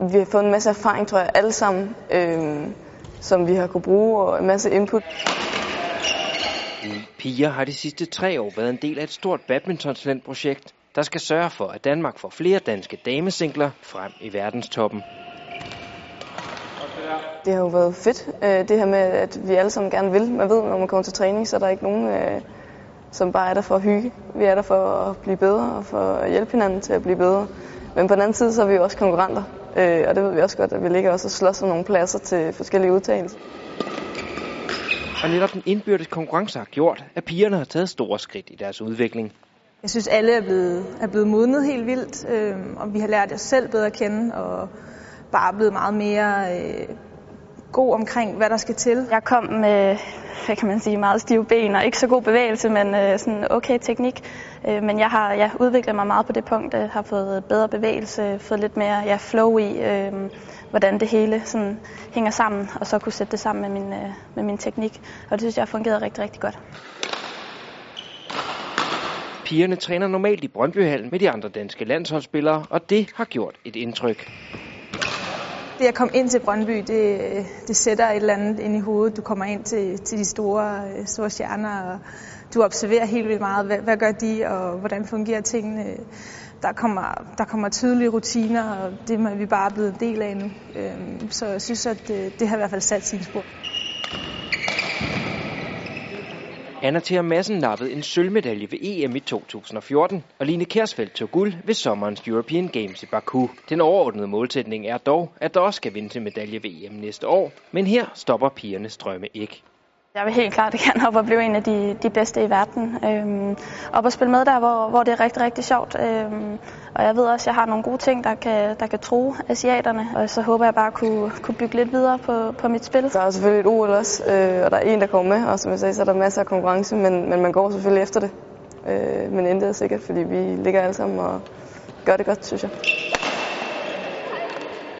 vi har fået en masse erfaring, tror jeg, alle sammen, øh, som vi har kunne bruge, og en masse input. Piger har de sidste tre år været en del af et stort badmintontalentprojekt, der skal sørge for, at Danmark får flere danske damesingler frem i verdenstoppen. Det har jo været fedt, øh, det her med, at vi alle sammen gerne vil. Man ved, når man kommer til træning, så er der ikke nogen, øh, som bare er der for at hygge. Vi er der for at blive bedre og for at hjælpe hinanden til at blive bedre. Men på den anden side, så er vi jo også konkurrenter. Øh, og det ved vi også godt, at vi ligger også og slås om nogle pladser til forskellige udtagelser. Og netop den indbyrdes konkurrence har gjort, at pigerne har taget store skridt i deres udvikling. Jeg synes, alle er blevet, er blevet modnet helt vildt, øh, og vi har lært os selv bedre at kende, og bare blevet meget mere øh, god omkring, hvad der skal til. Jeg kom med, hvad kan man sige, meget stive ben og ikke så god bevægelse, men øh, sådan okay teknik. Øh, men jeg har ja, udviklet mig meget på det punkt, jeg har fået bedre bevægelse, fået lidt mere ja, flow i, øh, hvordan det hele sådan hænger sammen, og så kunne sætte det sammen med min, øh, med min teknik. Og det synes jeg har fungeret rigtig, rigtig godt. Pigerne træner normalt i Brøndbyhallen med de andre danske landsholdsspillere, og det har gjort et indtryk. Det at komme ind til Brøndby, det, det sætter et eller andet ind i hovedet. Du kommer ind til, til de store, øh, store stjerner, og du observerer helt vildt meget, hvad, hvad gør de, og hvordan fungerer tingene. Der kommer, der kommer tydelige rutiner, og det er vi bare blevet en del af nu. Øhm, så jeg synes, at det, det har i hvert fald sat sin spor. Anna Thea Madsen nappede en sølvmedalje ved EM i 2014, og Line Kærsfeldt tog guld ved sommerens European Games i Baku. Den overordnede målsætning er dog, at der også skal vinde til medalje ved EM næste år, men her stopper pigernes drømme ikke. Jeg vil helt klart gerne op og blive en af de, de bedste i verden. Øhm, op og spille med der, hvor, hvor det er rigtig, rigtig sjovt. Øhm, og jeg ved også, at jeg har nogle gode ting, der kan, der kan true asiaterne. Og så håber jeg bare at kunne, kunne bygge lidt videre på, på mit spil. Der er selvfølgelig et OL også, øh, og der er en, der kommer med. Og som jeg sagde, så er der masser af konkurrence, men, men man går selvfølgelig efter det. Øh, men intet er sikkert, fordi vi ligger alle sammen og gør det godt, synes jeg.